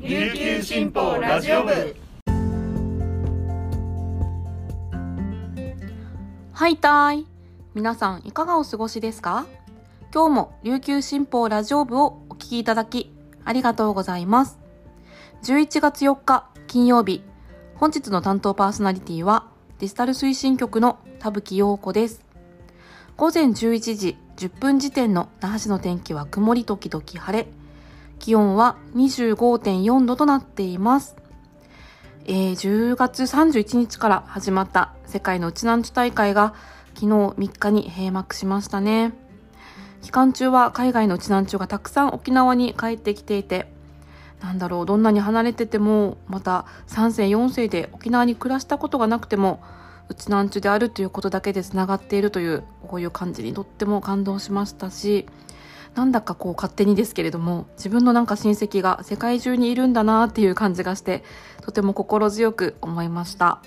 琉球新報ラジオ部。はいたい。皆さんいかがお過ごしですか？今日も琉球新報ラジオ部をお聞きいただきありがとうございます。11月4日金曜日。本日の担当パーソナリティはデジタル推進局の田吹陽子です。午前11時10分時点の那覇市の天気は曇り時々晴れ。気温は25.4度となっています。えー、10月31日から始まった世界のウチナンチュ大会が昨日3日に閉幕しましたね。期間中は海外のウチナンチュがたくさん沖縄に帰ってきていて、なんだろう、どんなに離れてても、また3世4世で沖縄に暮らしたことがなくても、うちなんちであるということだけで繋がっているという、こういう感じにとっても感動しましたし、なんだかこう勝手にですけれども自分のなんか親戚が世界中にいるんだなっていう感じがしてとても心強く思いました。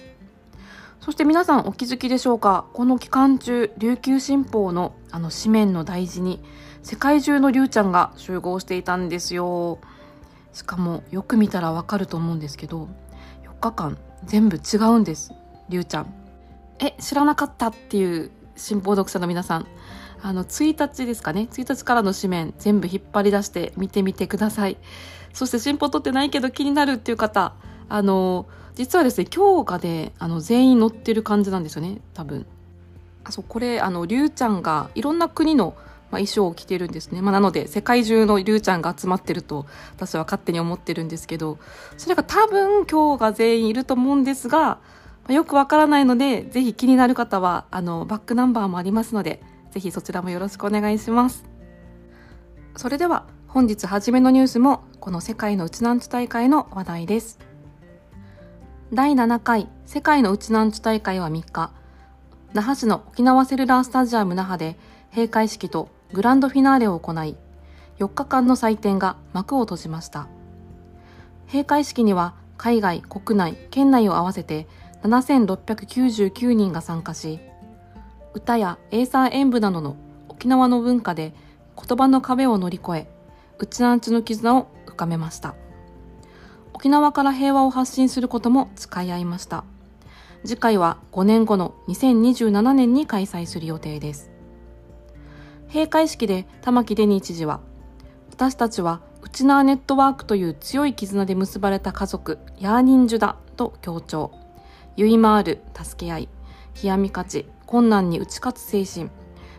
そして皆さんお気づきでしょうか？この期間中琉球新報のあの紙面の大事に世界中のりゅうちゃんが集合していたんですよ。しかもよく見たらわかると思うんですけど4日間全部違うんですりゅうちゃん。え知らなかったっていう新報読者の皆さん。あの、1日ですかね。1日からの紙面全部引っ張り出して見てみてください。そして進歩取ってないけど気になるっていう方、あの、実はですね、今日がで、あの、全員載ってる感じなんですよね、多分。あ、そう、これ、あの、りゅうちゃんがいろんな国の、まあ、衣装を着てるんですね。まあ、なので、世界中のりゅうちゃんが集まってると、私は勝手に思ってるんですけど、それが多分今日が全員いると思うんですが、まあ、よくわからないので、ぜひ気になる方は、あの、バックナンバーもありますので、ぜひそちらもよろしくお願いします。それでは本日初めのニュースもこの世界のウチナンチュ大会の話題です。第7回世界のウチナンチュ大会は3日、那覇市の沖縄セルラースタジアム那覇で閉会式とグランドフィナーレを行い、4日間の祭典が幕を閉じました。閉会式には海外、国内、県内を合わせて7699人が参加し、歌やエーサー演舞などの沖縄の文化で言葉の壁を乗り越え、うちなんちの絆を深めました。沖縄から平和を発信することも誓い合いました。次回は5年後の2027年に開催する予定です。閉会式で玉城デニー知事は、私たちはウチナーネットワークという強い絆で結ばれた家族、ヤーニンジュだと強調。ゆいまーる、助け合い、冷やみ勝ち、困難に打ち勝つ精神、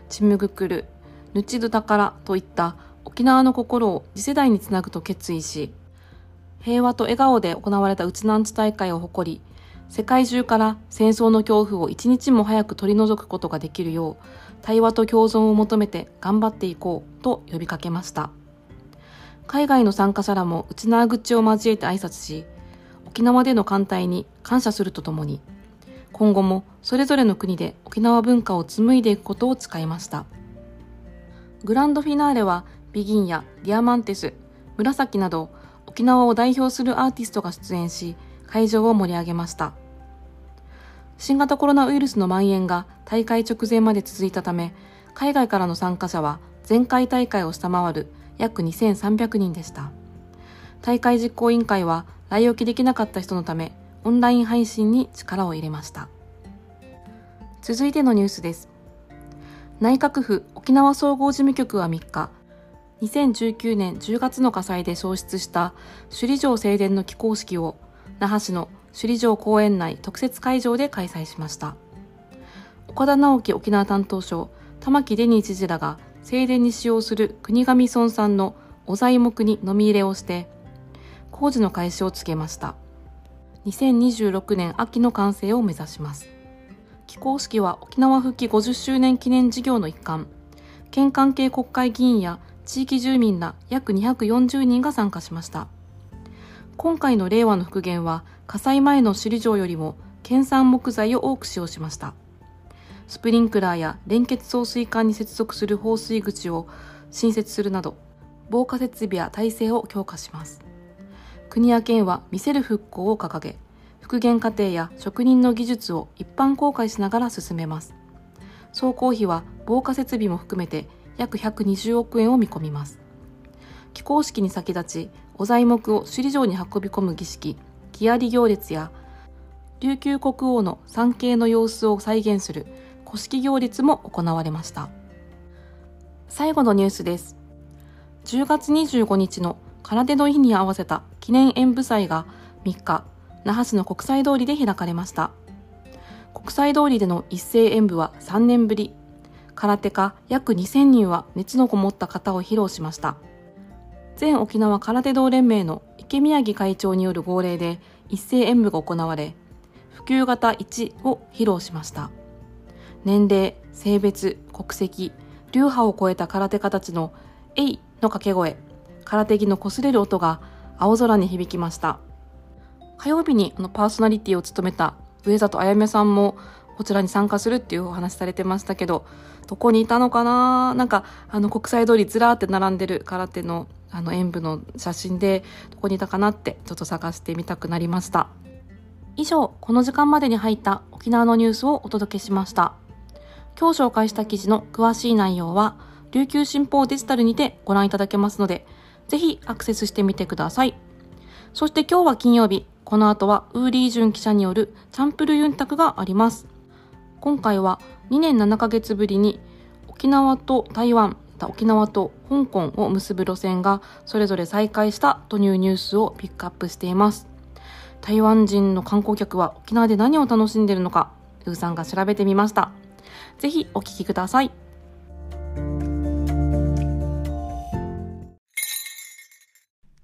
ちむぐくる、ぬちど宝といった沖縄の心を次世代につなぐと決意し、平和と笑顔で行われたうちなんち大会を誇り、世界中から戦争の恐怖を一日も早く取り除くことができるよう、対話と共存を求めて頑張っていこうと呼びかけました。海外の参加者らも内縄口を交えて挨拶し、沖縄での艦隊に感謝するとともに、今後もそれぞれの国で沖縄文化を紡いでいくことを誓いました。グランドフィナーレはビギンやディアマンテス、紫など沖縄を代表するアーティストが出演し、会場を盛り上げました。新型コロナウイルスの蔓延が大会直前まで続いたため、海外からの参加者は前回大会を下回る約2300人でした。大会実行委員会は来沖できなかった人のため、オンライン配信に力を入れました。続いてのニュースです。内閣府沖縄総合事務局は3日、2019年10月の火災で消失した首里城正殿の起工式を那覇市の首里城公園内特設会場で開催しました。岡田直樹沖縄担当省、玉城デニー知事らが正殿に使用する国頭村産のお材木に飲み入れをして、工事の開始を告げました。2026年秋の完成を目指します。起工式は沖縄復帰50周年記念事業の一環、県関係国会議員や地域住民ら約240人が参加しました。今回の令和の復元は火災前の首里城よりも県産木材を多く使用しました。スプリンクラーや連結送水管に接続する放水口を新設するなど、防火設備や体制を強化します。国や県は見せる復興を掲げ、復元過程や職人の技術を一般公開しながら進めます。総工費は防火設備も含めて約120億円を見込みます。起工式に先立ちお材木を首里城に運び込む儀式木遣り行列や琉球国王の参詣の様子を再現する古式行列も行われました最後のニュースです10月25日の空手の日に合わせた記念演舞祭が3日那覇市の国際通りで開かれました。国際通りでの一斉演舞は3年ぶり。空手家約2000人は熱のこもった型を披露しました。全沖縄空手道連盟の池宮城会長による号令で一斉演舞が行われ普及型1を披露しました。年齢性別国籍流派を超えた空手家たちの「えい!」の掛け声空手着の擦れる音が青空に響きました。火曜日にあのパーソナリティを務めた上里あやめさんもこちらに参加するっていうお話されてましたけどどこにいたのかな？なんかあの国際通りずらーって並んでる空手のあの演舞の写真でどこにいたかなってちょっと探してみたくなりました。以上この時間までに入った沖縄のニュースをお届けしました。今日紹介した記事の詳しい内容は琉球新報デジタルにてご覧いただけますのでぜひアクセスしてみてください。そして今日は金曜日。この後はウーリージュン記者によるチャンプルユンタクがあります。今回は2年7ヶ月ぶりに沖縄と台湾沖縄と香港を結ぶ路線がそれぞれ再開したというニュースをピックアップしています。台湾人の観光客は沖縄で何を楽しんでいるのかウーさんが調べてみました。ぜひお聞きください。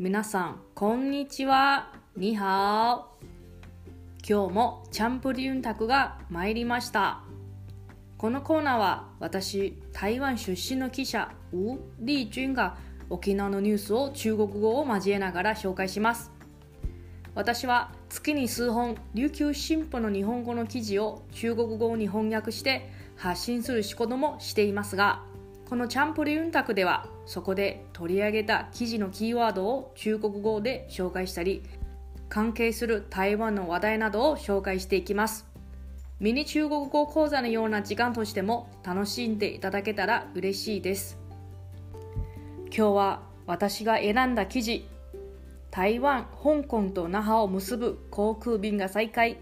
皆さんこんにちは。には今日もチャンプリユンタクが参りました。このコーナーは私台湾出身の記者ウ・リー・ジュンが沖縄のニュースを中国語を交えながら紹介します。私は月に数本琉球新報の日本語の記事を中国語に翻訳して発信する仕事もしていますがこのチャンプリユンタクではそこで取り上げた記事のキーワードを中国語で紹介したり関係する台湾の話題などを紹介していきます。ミニ中国語講座のような時間としても楽しんでいただけたら嬉しいです。今日は私が選んだ記事台湾、香港と那覇を結ぶ航空便が再開。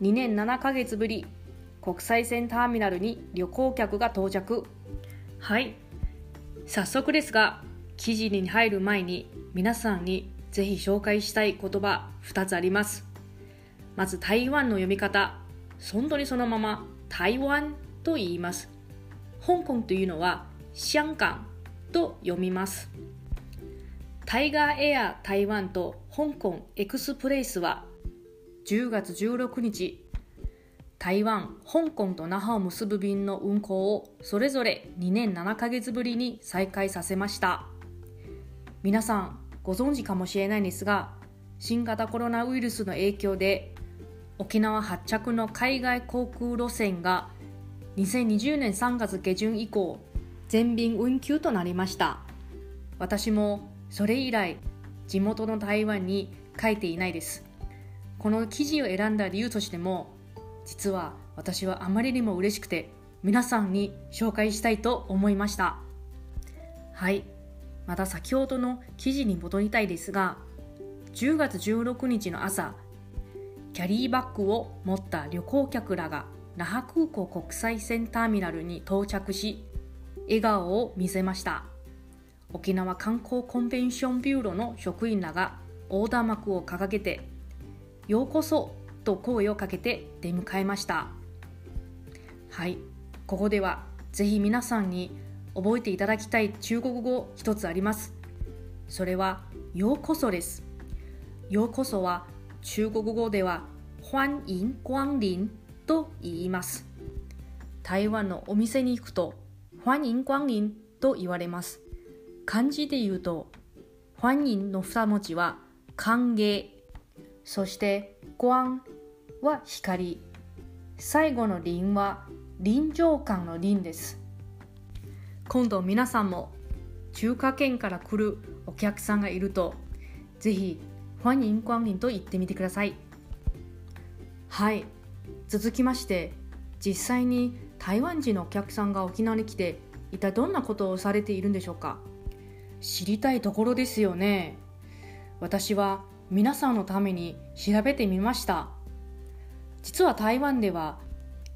2年7ヶ月ぶり国際線ターミナルに旅行客が到着。はい。早速ですが記事に入る前に皆さんにぜひ紹介したい言葉2つありますまず台湾の読み方本当にそのまま台湾と言います。香港というのは香港と読みます。タイガーエア台湾と香港エクスプレイスは10月16日台湾、香港と那覇を結ぶ便の運航をそれぞれ2年7ヶ月ぶりに再開させました。皆さんご存知かもしれないんですが新型コロナウイルスの影響で沖縄発着の海外航空路線が2020年3月下旬以降全便運休となりました。私もそれ以来地元の台湾に書いていないです。この記事を選んだ理由としても実は私はあまりにも嬉しくて皆さんに紹介したいと思いました。はい。また先ほどの記事に戻りたいですが10月16日の朝キャリーバッグを持った旅行客らが那覇空港国際線ターミナルに到着し笑顔を見せました。沖縄観光コンベンションビューロの職員らが横断幕を掲げて「ようこそ」と声をかけて出迎えました。はい。ここではぜひ皆さんに覚えていただきたい中国語一つあります。それは「ようこそ」です。ようこそは中国語では欢迎光臨と言います。台湾のお店に行くと欢迎光臨と言われます。漢字で言うと、欢迎の二文字は歓迎。そして光は光。最後の輪は臨場感の輪です。今度皆さんも中華圏から来るお客さんがいるとぜひ欢迎光臨と言ってみてください。はい。続きまして実際に台湾人のお客さんが沖縄に来て一体どんなことをされているんでしょうか。知りたいところですよね。私は皆さんのために調べてみました。実は台湾では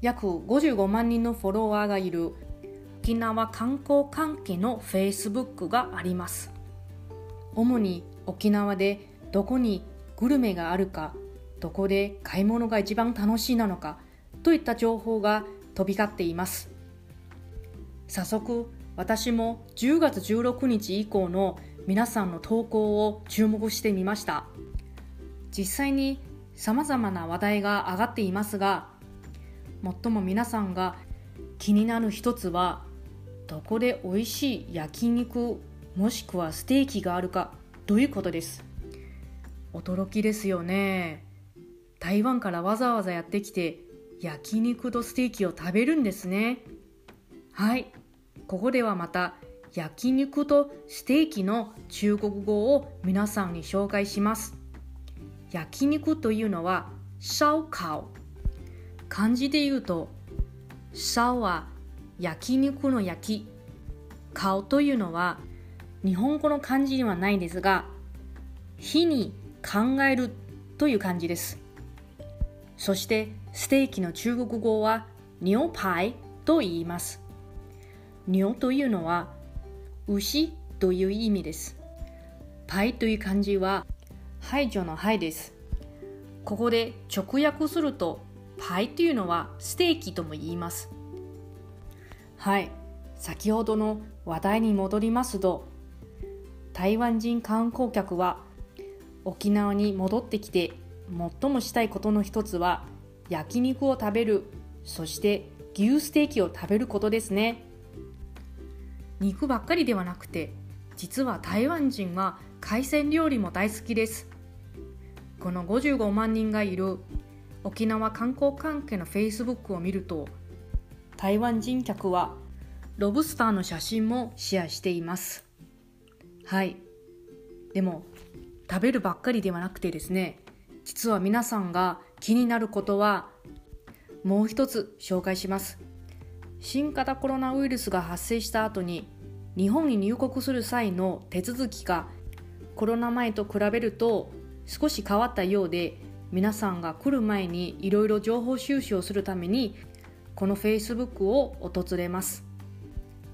約55万人のフォロワーがいる沖縄観光関係の Facebook があります。主に沖縄でどこにグルメがあるかどこで買い物が一番楽しいなのかといった情報が飛び交っています。早速私も10月16日以降の皆さんの投稿を注目してみました。実際に様々な話題が上がっていますが最も皆さんが気になる一つはどこで美味しい焼肉もしくはステーキがあるかということです。驚きですよね。台湾からわざわざやってきて焼肉とステーキを食べるんですね。はい。ここではまた焼肉とステーキの中国語を皆さんに紹介します。焼肉というのは烧烤漢字で言うと烧は焼肉の焼き。顔というのは日本語の漢字にはないんですが火に考えるという漢字です。そしてステーキの中国語は牛パイと言います。牛というのは牛という意味です。パイという漢字は排除の排です。ここで直訳するとパイというのはステーキとも言います。はい。先ほどの話題に戻りますと台湾人観光客は沖縄に戻ってきて最もしたいことの一つは焼肉を食べるそして牛ステーキを食べることですね。肉ばっかりではなくて実は台湾人は海鮮料理も大好きです。この55万人がいる沖縄観光関係の Facebook を見ると台湾人客はロブスターの写真もシェアしています。はい。でも食べるばっかりではなくてですね実は皆さんが気になることはもう一つ紹介します。新型コロナウイルスが発生した後に日本に入国する際の手続きがコロナ前と比べると少し変わったようで皆さんが来る前にいろいろ情報収集をするためにこの Facebook を訪れます。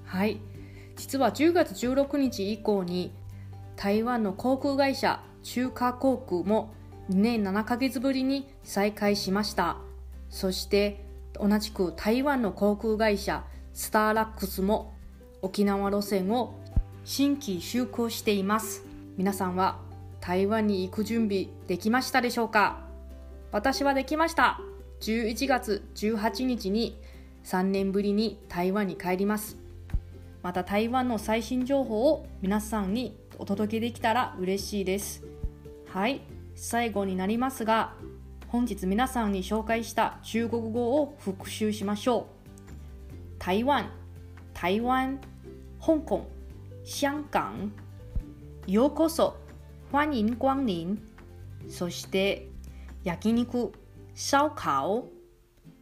はい。実は10月16日以降に台湾の航空会社中華航空も2年7ヶ月ぶりに再開しました。そして同じく台湾の航空会社スターラックスも沖縄路線を新規就航しています。皆さんは台湾に行く準備できましたでしょうか？私はできました。11月18日に3年ぶりに台湾に帰ります。また台湾の最新情報を皆さんにお届けできたら嬉しいです。はい。最後になりますが本日皆さんに紹介した中国語を復習しましょう。台湾台湾香港香港ようこそ欢迎光臨そして焼肉。烧烤。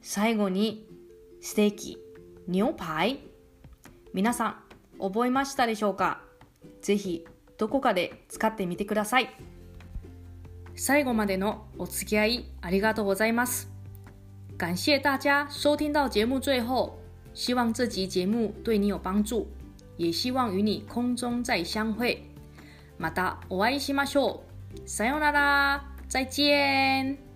最後にステーキ。牛パイ皆さん覚えましたでしょうか？ぜひどこかで使ってみてください。最後までのお付き合いありがとうございます。感谢大家收听到节目最后希望这集节目对你有帮助也希望与你空中再相会。またお会いしましょう。さようなら。再见。